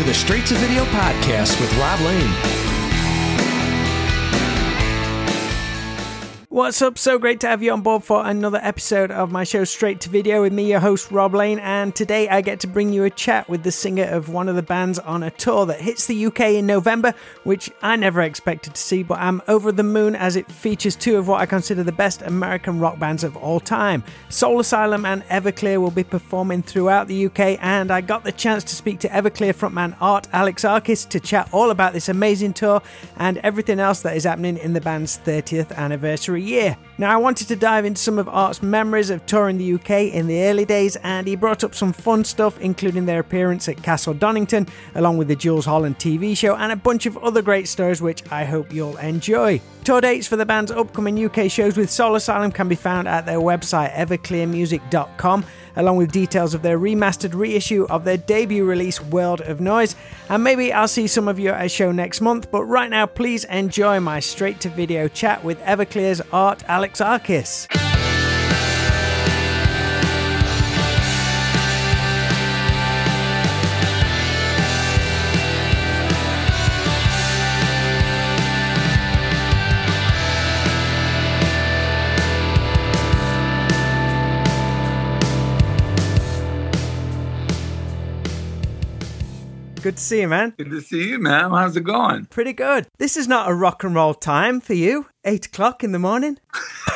To the Straight to Video podcast with Rob Lane. What's up? So great to have you on board for another episode of my show Straight to Video with me, your host Rob Lane. And today I get to bring you a chat with the singer of one of the bands on a tour that hits the UK in November, which I never expected to see, but I'm over the moon as it features two of what I consider the best American rock bands of all time. Soul Asylum and Everclear will be performing throughout the UK, and I got the chance to speak to Everclear frontman Art Alexakis to chat all about this amazing tour and everything else that is happening in the band's 30th anniversary year. Now, I wanted to dive into some of Art's memories of touring the UK in the early days, and he brought up some fun stuff, including their appearance at Castle Donington, along with the Jools Holland TV show, and a bunch of other great stories, which I hope you'll enjoy. Tour dates for the band's upcoming UK shows with Soul Asylum can be found at their website, everclearmusic.com along with details of their remastered reissue of their debut release, World of Noise. And maybe I'll see some of you at a show next month, but right now, please enjoy my straight to video chat with Everclear's Art Alexakis. Good to see you, man. Good to see you, man. How's it going? Pretty good. This is not a rock and roll time for you. Eight o'clock in the morning.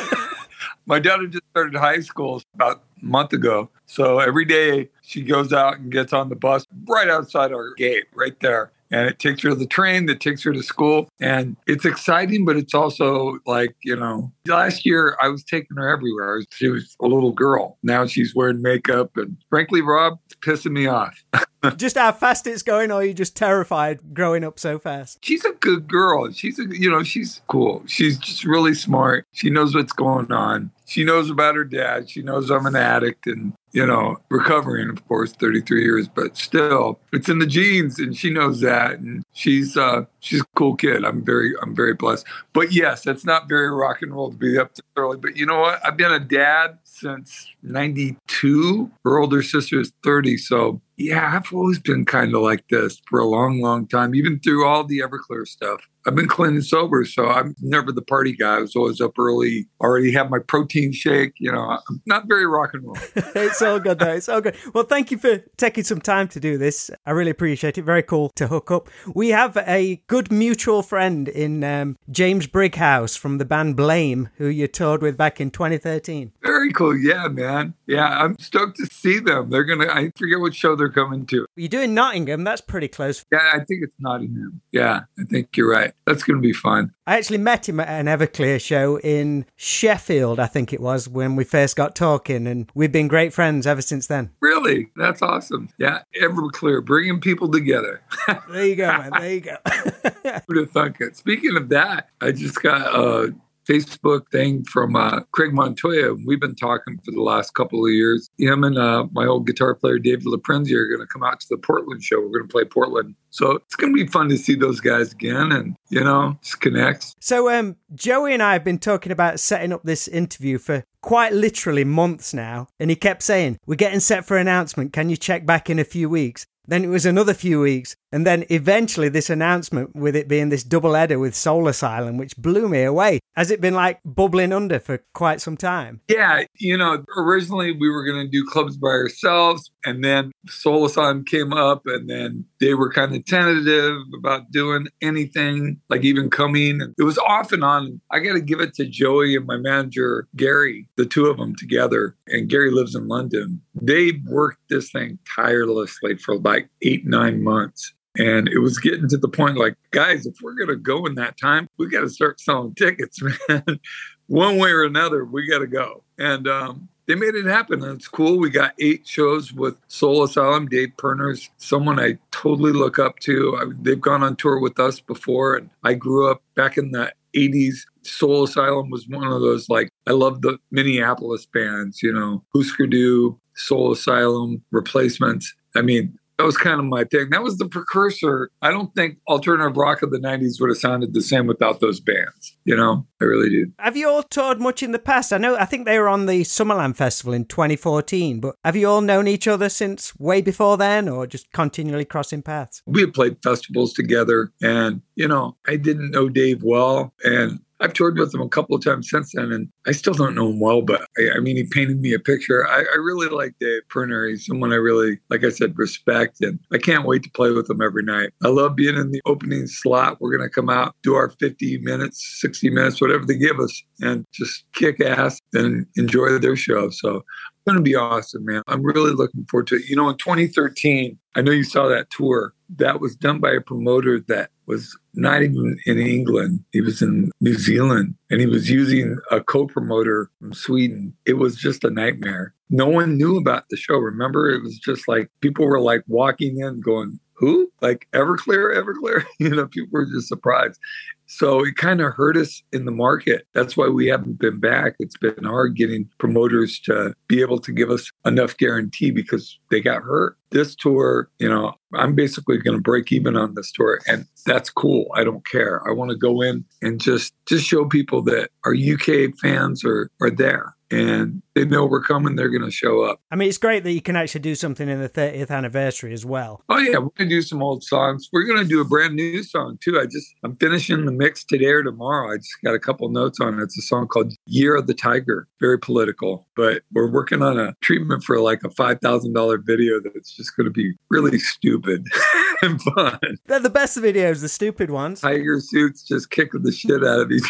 My daughter just started high school about a month ago. So every day she goes out and gets on the bus right outside our gate, right there. And it takes her to the train that takes her to school. And it's exciting, but it's also like, you know, last year I was taking her everywhere. She was a little girl. Now she's wearing makeup. And frankly, Rob, it's pissing me off. just how fast it's going, or are you just terrified growing up so fast? She's a good girl. She's a, you know, she's cool. She's just really smart. She knows what's going on. She knows about her dad. She knows I'm an addict and, you know, recovering, of course, 33 years, but still, it's in the genes and she knows that. And she's, uh, she's a cool kid. I'm very, I'm very blessed. But yes, it's not very rock and roll to be up this early. But you know what? I've been a dad since 92. Her older sister is 30. So yeah, I've always been kind of like this for a long, long time, even through all the Everclear stuff. I've been clean and sober, so I'm never the party guy. I was always up early, already have my protein shake. You know, I'm not very rock and roll. it's all good, though. It's all good. Well, thank you for taking some time to do this. I really appreciate it. Very cool to hook up. We have a good mutual friend in um, James Brighouse from the band Blame, who you toured with back in 2013. Very cool. Yeah, man. Yeah, I'm stoked to see them. They're going to, I forget what show they're coming to. You're doing Nottingham. That's pretty close. Yeah, I think it's Nottingham. Yeah, I think you're right. That's going to be fun. I actually met him at an Everclear show in Sheffield, I think it was, when we first got talking, and we've been great friends ever since then. Really? That's awesome. Yeah, Everclear, bringing people together. there you go, man. There you go. Who'd have thunk it? Speaking of that, I just got a Facebook thing from uh, Craig Montoya. We've been talking for the last couple of years. Him and uh, my old guitar player David LaPrenzie are going to come out to the Portland show. We're going to play Portland, so it's going to be fun to see those guys again and you know just connect. So, um, Joey and I have been talking about setting up this interview for quite literally months now, and he kept saying, "We're getting set for announcement. Can you check back in a few weeks?" Then it was another few weeks, and then eventually this announcement with it being this double header with Soul Asylum, which blew me away. Has it been like bubbling under for quite some time? Yeah, you know, originally we were going to do clubs by ourselves, and then Soul Asylum came up, and then they were kind of tentative about doing anything, like even coming. It was off and on. I got to give it to Joey and my manager, Gary, the two of them together. And Gary lives in London. They worked this thing tirelessly for like eight, nine months. And it was getting to the point like, guys, if we're going to go in that time, we got to start selling tickets, man. One way or another, we got to go. And um, they made it happen. And it's cool. We got eight shows with Soul Asylum. Dave Pirner's someone I totally look up to. I, they've gone on tour with us before. And I grew up back in the 80s. Soul Asylum was one of those, like, I love the Minneapolis bands, you know, Husker Du, Soul Asylum, Replacements. I mean, that was kind of my thing. That was the precursor. I don't think alternative rock of the 90s would have sounded the same without those bands. You know, I really do. Have you all toured much in the past? I know, I think they were on the Summerland Festival in 2014, but have you all known each other since way before then or just continually crossing paths? We had played festivals together and, you know, I didn't know Dave well. And I've toured with him a couple of times since then, and I still don't know him well, but I, I mean, he painted me a picture. I, I, really like Dave Pirner. He's someone I really, like I said, respect, and I can't wait to play with him every night. I love being in the opening slot. We're going to come out, do our 50 minutes, 60 minutes, whatever they give us, and just kick ass and enjoy their show. So going to be awesome, man. I'm really looking forward to it. You know, in 2013, I know you saw that tour that was done by a promoter that was not even in England. He was in New Zealand and he was using a co promoter from Sweden. It was just a nightmare. No one knew about the show. Remember, it was just like people were like walking in going, who? Like Everclear, Everclear? you know, people were just surprised. So it kind of hurt us in the market. That's why we haven't been back. It's been hard getting promoters to be able to give us enough guarantee because they got hurt. This tour, you know, I'm basically going to break even on this tour and that's cool. I don't care. I want to go in and just just show people that our UK fans are are there and they know we're coming, they're going to show up. I mean, it's great that you can actually do something in the 30th anniversary as well. Oh yeah, we're going to do some old songs. We're going to do a brand new song too. I just I'm finishing the mix today or tomorrow. I just got a couple notes on it. It's a song called Year of the Tiger. Very political, but we're working on a treatment for like a five thousand dollar video that's just going to be really stupid and fun. They're the best videos, the stupid ones. Tiger suits just kicking the shit out of each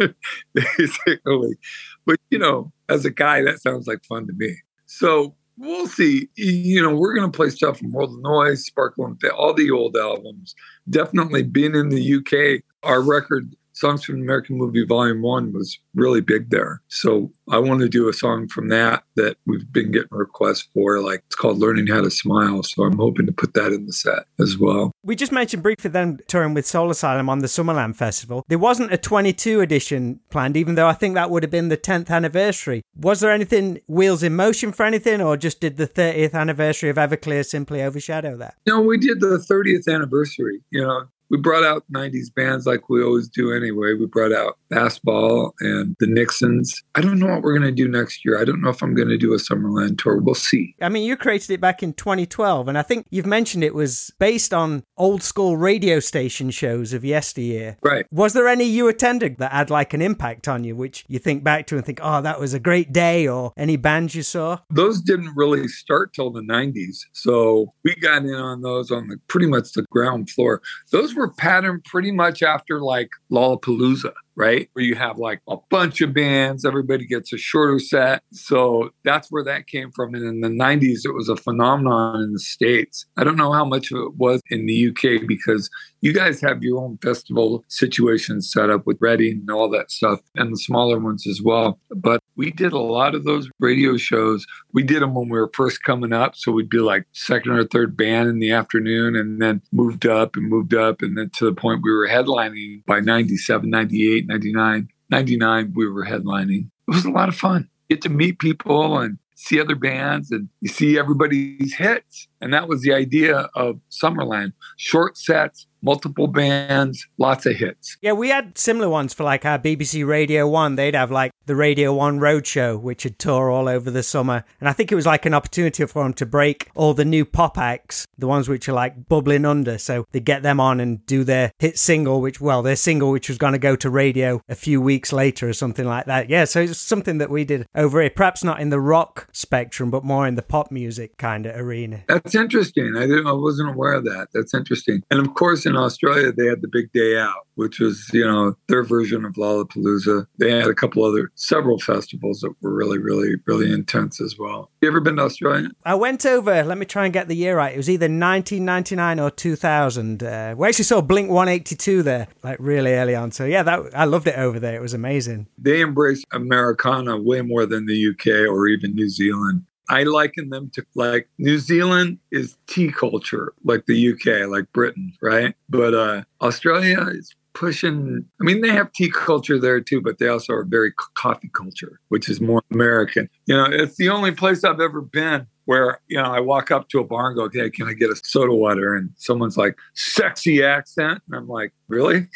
other, basically. But you know, as a guy, that sounds like fun to me. So we'll see. You know, we're going to play stuff from World of Noise, Sparkle and all the old albums. Definitely being in the UK, our record Songs from the American Movie Volume 1 was really big there. So I want to do a song from that that we've been getting requests for. Like it's called Learning How to Smile. So I'm hoping to put that in the set as well. We just mentioned briefly then touring with Soul Asylum on the Summerland Festival. There wasn't a 22 edition planned, even though I think that would have been the 10th anniversary. Was there anything wheels in motion for anything, or just did the 30th anniversary of Everclear simply overshadow that? No, we did the 30th anniversary. You know, we brought out 90s bands like we always do anyway. We brought out Fastball and the Nixons. I don't know what we're going to do next year. I don't know if I'm going to do a Summerland tour. We'll see. I mean, you created it back in 2012, and I think you've mentioned it was based on old school radio station shows of yesteryear. Right. Was there any you attended that had like an impact on you, which you think back to and think, oh, that was a great day, or any bands you saw? Those didn't really start till the 90s. So we got in on those on the pretty much the ground floor. Those were were patterned pretty much after like Lollapalooza right? Where you have like a bunch of bands, everybody gets a shorter set. So that's where that came from. And in the 90s, it was a phenomenon in the States. I don't know how much of it was in the UK because you guys have your own festival situation set up with Reading and all that stuff, and the smaller ones as well. But we did a lot of those radio shows. We did them when we were first coming up. So we'd be like second or third band in the afternoon and then moved up and moved up. And then to the point we were headlining by 97, 98 99. 99, we were headlining. It was a lot of fun. Get to meet people and see other bands and you see everybody's hits. And that was the idea of Summerland short sets, multiple bands, lots of hits. Yeah, we had similar ones for like our BBC Radio 1. They'd have like the Radio 1 Roadshow, which had tour all over the summer. And I think it was like an opportunity for them to break all the new pop acts, the ones which are like bubbling under. So they get them on and do their hit single, which, well, their single, which was going to go to radio a few weeks later or something like that. Yeah, so it's something that we did over here, perhaps not in the rock spectrum, but more in the pop music kind of arena. That's interesting. I, didn't, I wasn't aware of that. That's interesting. And of course, in Australia, they had the big day out, which was, you know, their version of Lollapalooza. They had a couple other, several festivals that were really, really, really intense as well. You ever been to Australia? I went over, let me try and get the year right. It was either 1999 or 2000. Uh, we actually saw Blink 182 there, like really early on. So yeah, that I loved it over there. It was amazing. They embrace Americana way more than the UK or even New Zealand. I liken them to like New Zealand is tea culture, like the UK, like Britain, right? But uh, Australia is pushing. I mean, they have tea culture there too, but they also are very coffee culture, which is more American. You know, it's the only place I've ever been where you know I walk up to a bar and go, "Okay, can I get a soda water?" And someone's like, "Sexy accent," and I'm like, "Really?"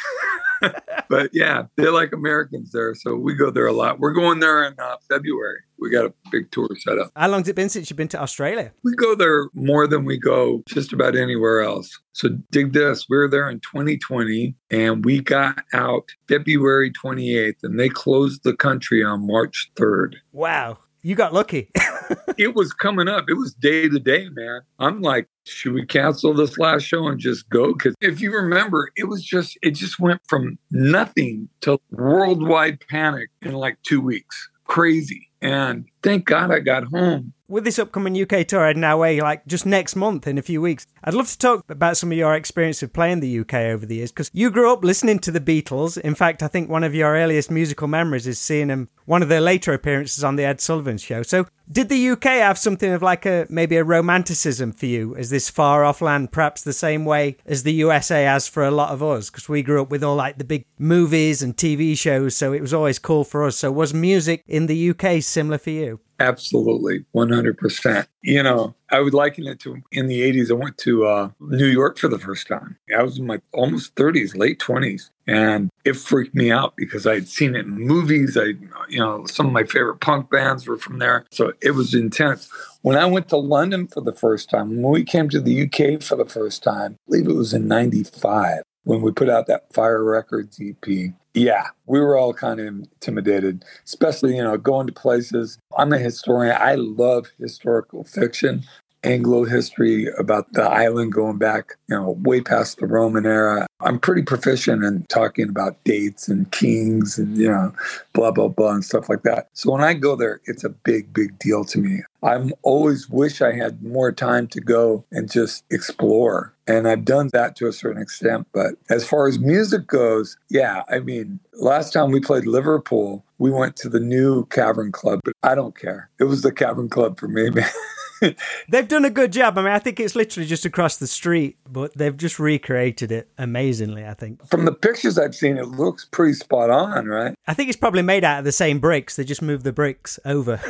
but yeah, they're like Americans there, so we go there a lot. We're going there in uh, February. We got a big tour set up. How long's it been since you've been to Australia? We go there more than we go just about anywhere else. So dig this. We were there in 2020 and we got out February 28th and they closed the country on March 3rd. Wow. You got lucky. it was coming up. It was day to day, man. I'm like, should we cancel this last show and just go? Because if you remember, it was just, it just went from nothing to worldwide panic in like two weeks. Crazy. And thank God I got home with this upcoming UK tour heading our way, like just next month in a few weeks, I'd love to talk about some of your experience of playing the UK over the years because you grew up listening to the Beatles. In fact, I think one of your earliest musical memories is seeing them one of their later appearances on the Ed Sullivan Show. So, did the UK have something of like a maybe a romanticism for you as this far off land, perhaps the same way as the USA has for a lot of us? Because we grew up with all like the big movies and TV shows, so it was always cool for us. So, was music in the UK similar for you? Absolutely, 100%. You know, I would liken it to in the 80s, I went to uh, New York for the first time. I was in my almost 30s, late 20s, and it freaked me out because I had seen it in movies. I, you know, some of my favorite punk bands were from there. So it was intense. When I went to London for the first time, when we came to the UK for the first time, I believe it was in 95 when we put out that Fire Records EP yeah, we were all kind of intimidated, especially, you know, going to places. I'm a historian. I love historical fiction, Anglo history about the island going back, you know, way past the Roman era. I'm pretty proficient in talking about dates and kings and, you know, blah, blah, blah, and stuff like that. So when I go there, it's a big, big deal to me. I'm always wish I had more time to go and just explore. And I've done that to a certain extent. But as far as music goes, yeah, I mean, last time we played Liverpool, we went to the new Cavern Club, but I don't care. It was the Cavern Club for me, man. they've done a good job. I mean, I think it's literally just across the street, but they've just recreated it amazingly, I think. From the pictures I've seen, it looks pretty spot on, right? I think it's probably made out of the same bricks. They just moved the bricks over.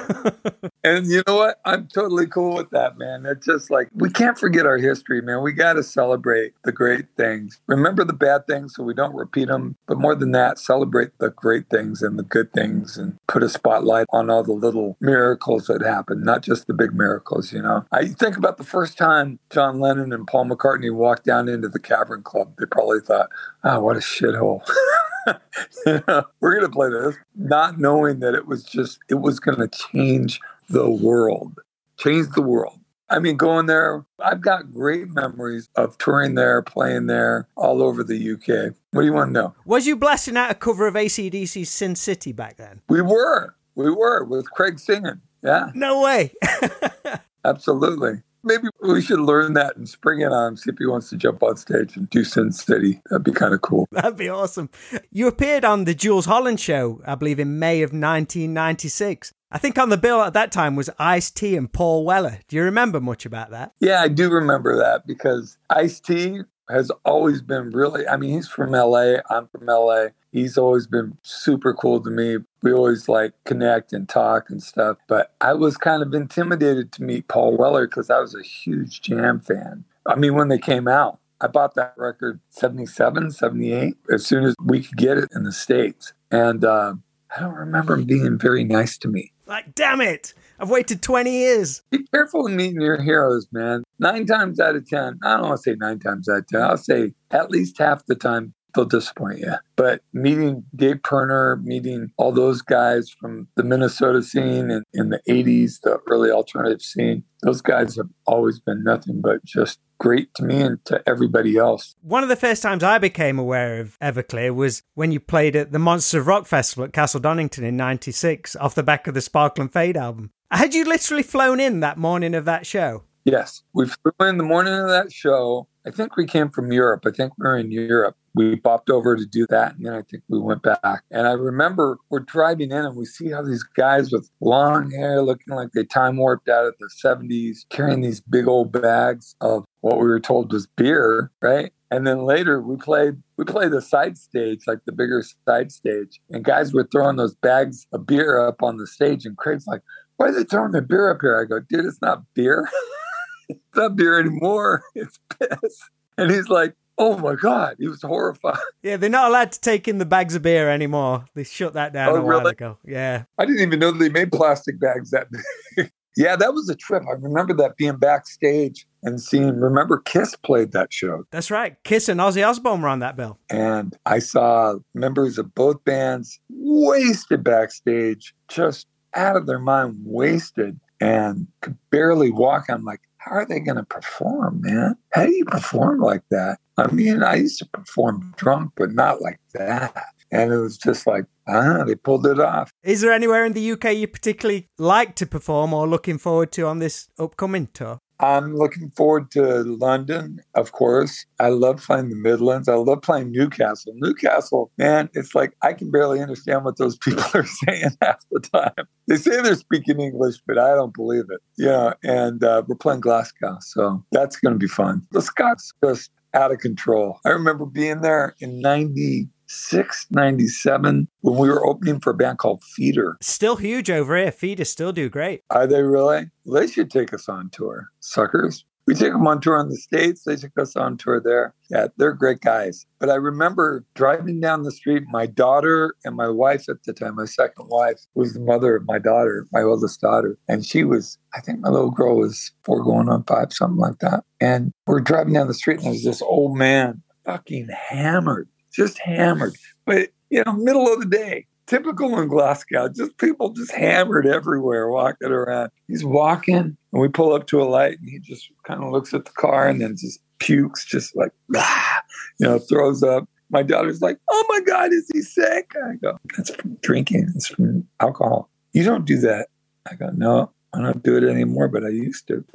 and you know what? I'm totally cool with that, man. It's just like, we can't forget our history, man. We got to celebrate the great things. Remember the bad things so we don't repeat them. But more than that, celebrate the great things and the good things and put a spotlight on all the little miracles that happen, not just the big miracles you know. I think about the first time John Lennon and Paul McCartney walked down into the Cavern Club, they probably thought, oh, what a shithole. you know, we're going to play this, not knowing that it was just, it was going to change the world, change the world. I mean, going there, I've got great memories of touring there, playing there, all over the UK. What do you want to know? Was you blasting out a cover of ACDC's Sin City back then? We were. We were with Craig singing. Yeah. No way. Absolutely. Maybe we should learn that and spring it on him, see if he wants to jump on stage and do Sin City. That'd be kind of cool. That'd be awesome. You appeared on the Jools Holland show, I believe, in May of 1996. I think on the bill at that time was Ice T and Paul Weller. Do you remember much about that? Yeah, I do remember that because Ice T has always been really, I mean, he's from LA. I'm from LA. He's always been super cool to me. We always like connect and talk and stuff. But I was kind of intimidated to meet Paul Weller because I was a huge Jam fan. I mean, when they came out, I bought that record 77, 78, as soon as we could get it in the States. And uh, I don't remember him being very nice to me. Like, damn it. I've waited 20 years. Be careful in meeting your heroes, man. Nine times out of 10, I don't want to say nine times out of 10, I'll say at least half the time they'll disappoint you. But meeting Dave Pirner, meeting all those guys from the Minnesota scene and in the 80s, the early alternative scene, those guys have always been nothing but just great to me and to everybody else. One of the first times I became aware of Everclear was when you played at the Monsters of Rock Festival at Castle Donington in 96 off the back of the Sparkle and Fade album. Had you literally flown in that morning of that show? Yes, we flew in the morning of that show. I think we came from Europe. I think we were in Europe. We popped over to do that, and then I think we went back. And I remember we're driving in, and we see how these guys with long hair, looking like they time warped out of the '70s, carrying these big old bags of what we were told was beer, right? And then later we played we played the side stage, like the bigger side stage, and guys were throwing those bags of beer up on the stage, and Craig's like, why are they throwing the beer up here? I go, dude, it's not beer. it's not beer anymore. It's piss. And he's like, oh my God. He was horrified. Yeah, they're not allowed to take in the bags of beer anymore. They shut that down Oh, a while really? ago. Yeah. I didn't even know they made plastic bags that big. yeah, that was a trip. I remember that being backstage and seeing, remember Kiss played that show. That's right. Kiss and Ozzy Osbourne were on that bill. And I saw members of both bands wasted backstage, just out of their mind, wasted, and could barely walk. I'm like, how are they going to perform, man? How do you perform like that? I mean, I used to perform drunk, but not like that. And it was just like, ah, they pulled it off. Is there anywhere in the UK you particularly like to perform or looking forward to on this upcoming tour? I'm looking forward to London, of course. I love playing the Midlands. I love playing Newcastle. Newcastle, man, it's like I can barely understand what those people are saying half the time. They say they're speaking English, but I don't believe it. Yeah, and uh, we're playing Glasgow, so that's going to be fun. The Scots just out of control. I remember being there in 96, 97 when we were opening for a band called Feeder. Still huge over here. Feeder still do great. Are they really? They should take us on tour, suckers. We take them on tour in the States. They took us on tour there. Yeah, they're great guys. But I remember driving down the street. My daughter and my wife at the time, my second wife, was the mother of my daughter, my oldest daughter. And she was, I think my little girl was four going on five, something like that. And we're driving down the street and there's this old man fucking hammered, just hammered. But, you know, middle of the day, typical in Glasgow, just people just hammered everywhere walking around. He's walking and we pull up to a light and he just kind of looks at the car and then just pukes, just like, "Ah," you know, throws up. My daughter's like, oh my God, is he sick? I go, that's from drinking, it's from alcohol. You don't do that. I go, no, I don't do it anymore, but I used to.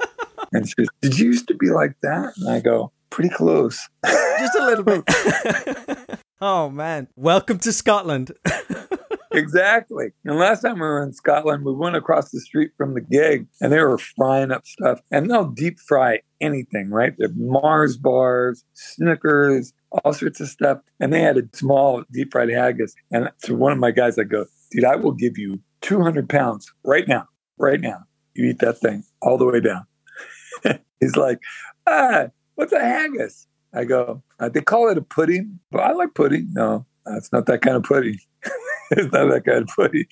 And she goes, did you used to be like that? And I go, pretty close. Just a little bit. oh, man. Welcome to Scotland. exactly. And last time we were in Scotland, we went across the street from the gig and they were frying up stuff. And they'll deep fry anything, right? The Mars bars, Snickers, all sorts of stuff. And they had a small deep fried haggis. And to one of my guys, I go, dude, I will give you 200 pounds right now, right now. You eat that thing all the way down. He's like, ah, what's a haggis? I go, uh, they call it a pudding, but I like pudding. No, it's not that kind of pudding. it's not that kind of pudding.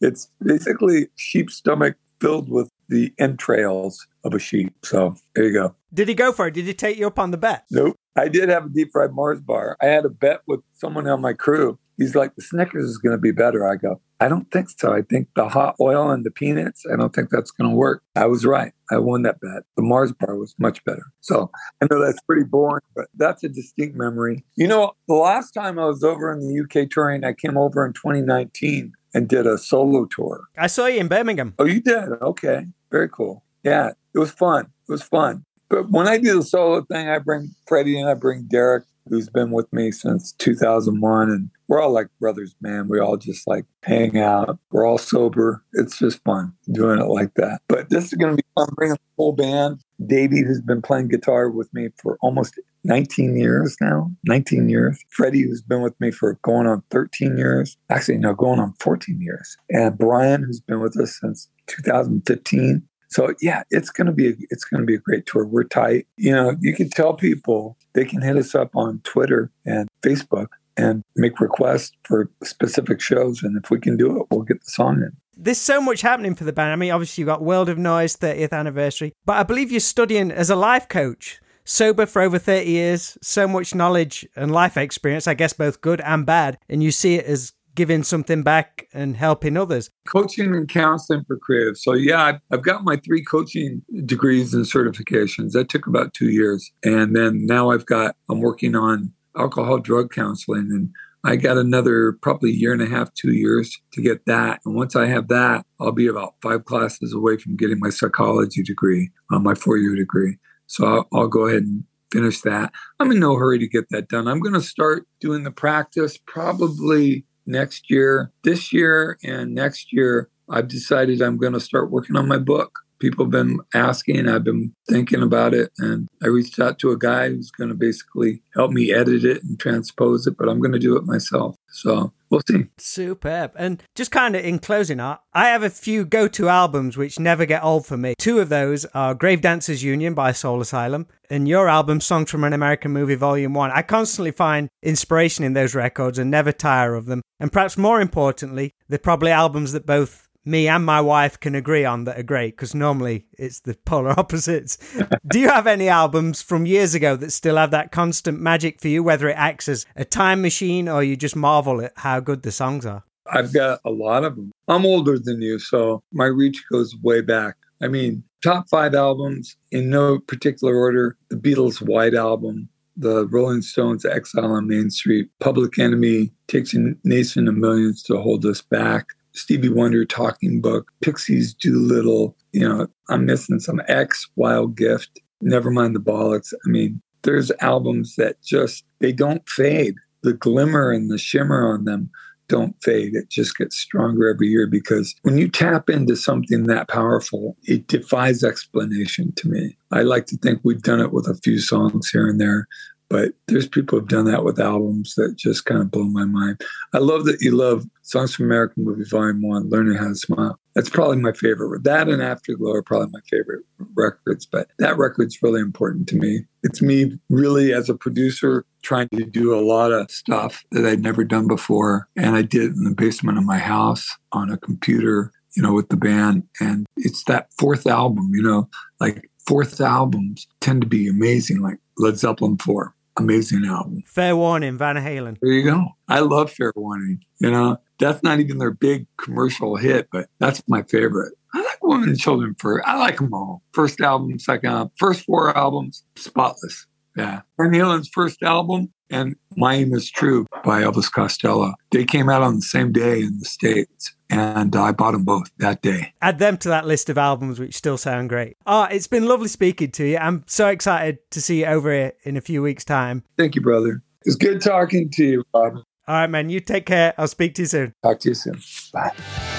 It's basically sheep stomach filled with the entrails of a sheep. So there you go. Did he go for it? Did he take you up on the bet? Nope. I did have a deep fried Mars bar. I had a bet with someone on my crew. He's like, the Snickers is going to be better. I go, I don't think so. I think the hot oil and the peanuts, I don't think that's going to work. I was right. I won that bet. The Mars bar was much better. So I know that's pretty boring, but that's a distinct memory. You know, the last time I was over in the UK touring, I came over in 2019 and did a solo tour. I saw you in Birmingham. Oh, you did? Okay. Very cool. Yeah, it was fun. It was fun. But when I do the solo thing, I bring Freddie and I bring Derek, who's been with me since 2001. And we're all like brothers, man. We all just like hang out. We're all sober. It's just fun doing it like that. But this is going to be fun bringing the whole band. Davey, who's been playing guitar with me for almost 19 years now, 19 years. Freddie, who's been with me for going on 13 years. Actually, no, going on 14 years. And Brian, who's been with us since 2015. So yeah, it's gonna be a, it's gonna be a great tour. We're tight. You know, you can tell people they can hit us up on Twitter and Facebook and make requests for specific shows. And if we can do it, we'll get the song in. There's so much happening for the band. I mean, obviously, you've got World of Noise 30th anniversary, but I believe you're studying as a life coach, sober for over 30 years, so much knowledge and life experience, I guess both good and bad, and you see it as giving something back and helping others. Coaching and counseling for creative. So, yeah, I've- I've got my three coaching degrees and certifications. That took about two years. And then now I've got, I'm working on alcohol drug counseling. And I got another probably year and a half, two years to get that. And once I have that, I'll be about five classes away from getting my psychology degree, uh, my four year degree. So I'll, I'll go ahead and finish that. I'm in no hurry to get that done. I'm going to start doing the practice probably next year. This year and next year, I've decided I'm going to start working on my book. People have been asking. I've been thinking about it. And I reached out to a guy who's going to basically help me edit it and transpose it, but I'm going to do it myself. So we'll see. Superb. And just kind of in closing, I have a few go to albums which never get old for me. Two of those are Grave Dancers Union by Soul Asylum and your album, Songs from an American Movie Volume 1. I constantly find inspiration in those records and never tire of them. And perhaps more importantly, they're probably albums that both me and my wife can agree on that are great because normally it's the polar opposites. Do you have any albums from years ago that still have that constant magic for you, whether it acts as a time machine or you just marvel at how good the songs are? I've got a lot of them. I'm older than you, so my reach goes way back. I mean, top five albums in no particular order the Beatles' White Album, the Rolling Stones' Exile on Main Street, Public Enemy, Takes a Nation of Millions to Hold Us Back, Stevie Wonder Talking Book, Pixies Doolittle, you know, I'm missing some X, Wild Gift, never mind the bollocks. I mean, there's albums that just, they don't fade. The glimmer and the shimmer on them don't fade. It just gets stronger every year because when you tap into something that powerful, it defies explanation to me. I like to think we've done it with a few songs here and there, but there's people who've done that with albums that just kind of blow my mind. I love that you love Songs from American Movie Volume One, Learning How to Smile. That's probably my favorite. That and Afterglow are probably my favorite records, but that record's really important to me. It's me really as a producer trying to do a lot of stuff that I'd never done before. And I did in the basement of my house on a computer, you know, with the band. And it's that fourth album, you know, like fourth albums tend to be amazing, like Led Zeppelin 4 amazing album. Fair Warning, Van Halen. There you go. I love Fair Warning. You know, that's not even their big commercial hit, but that's my favorite. I like Women and Children first. I like them all. First album, second album, first four albums, spotless. Yeah. Van Halen's first album and My Aim is True by Elvis Costello. They came out on the same day in the States and I bought them both that day. Add them to that list of albums, which still sound great. Ah, oh, it's been lovely speaking to you. I'm so excited to see you over here in a few weeks' time. Thank you, brother. It's good talking to you, Bob. All right, man. You take care. I'll speak to you soon. Talk to you soon. Bye.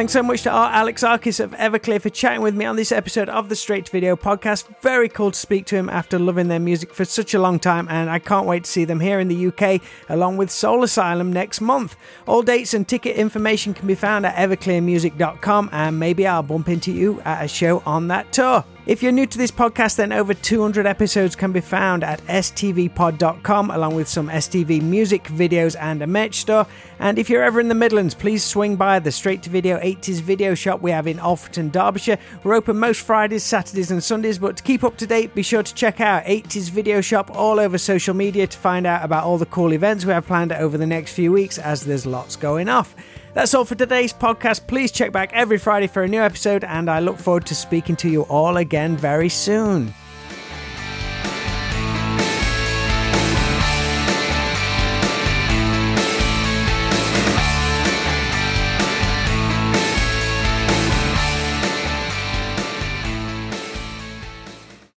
Thanks so much to Art Alexakis of Everclear for chatting with me on this episode of the Straight to Video podcast. Very cool to speak to him after loving their music for such a long time, and I can't wait to see them here in the UK along with Soul Asylum next month. All dates and ticket information can be found at everclearmusic.com, and maybe I'll bump into you at a show on that tour. If you're new to this podcast, then over 200 episodes can be found at stvpod.com, along with some STV music, videos, and a merch store. And if you're ever in the Midlands, please swing by the Straight to Video 80s video shop we have in Alfreton, Derbyshire. We're open most Fridays, Saturdays, and Sundays, but to keep up to date, be sure to check out 80s video shop all over social media to find out about all the cool events we have planned over the next few weeks, as there's lots going off. That's all for today's podcast. Please check back every Friday for a new episode, and I look forward to speaking to you all again very soon.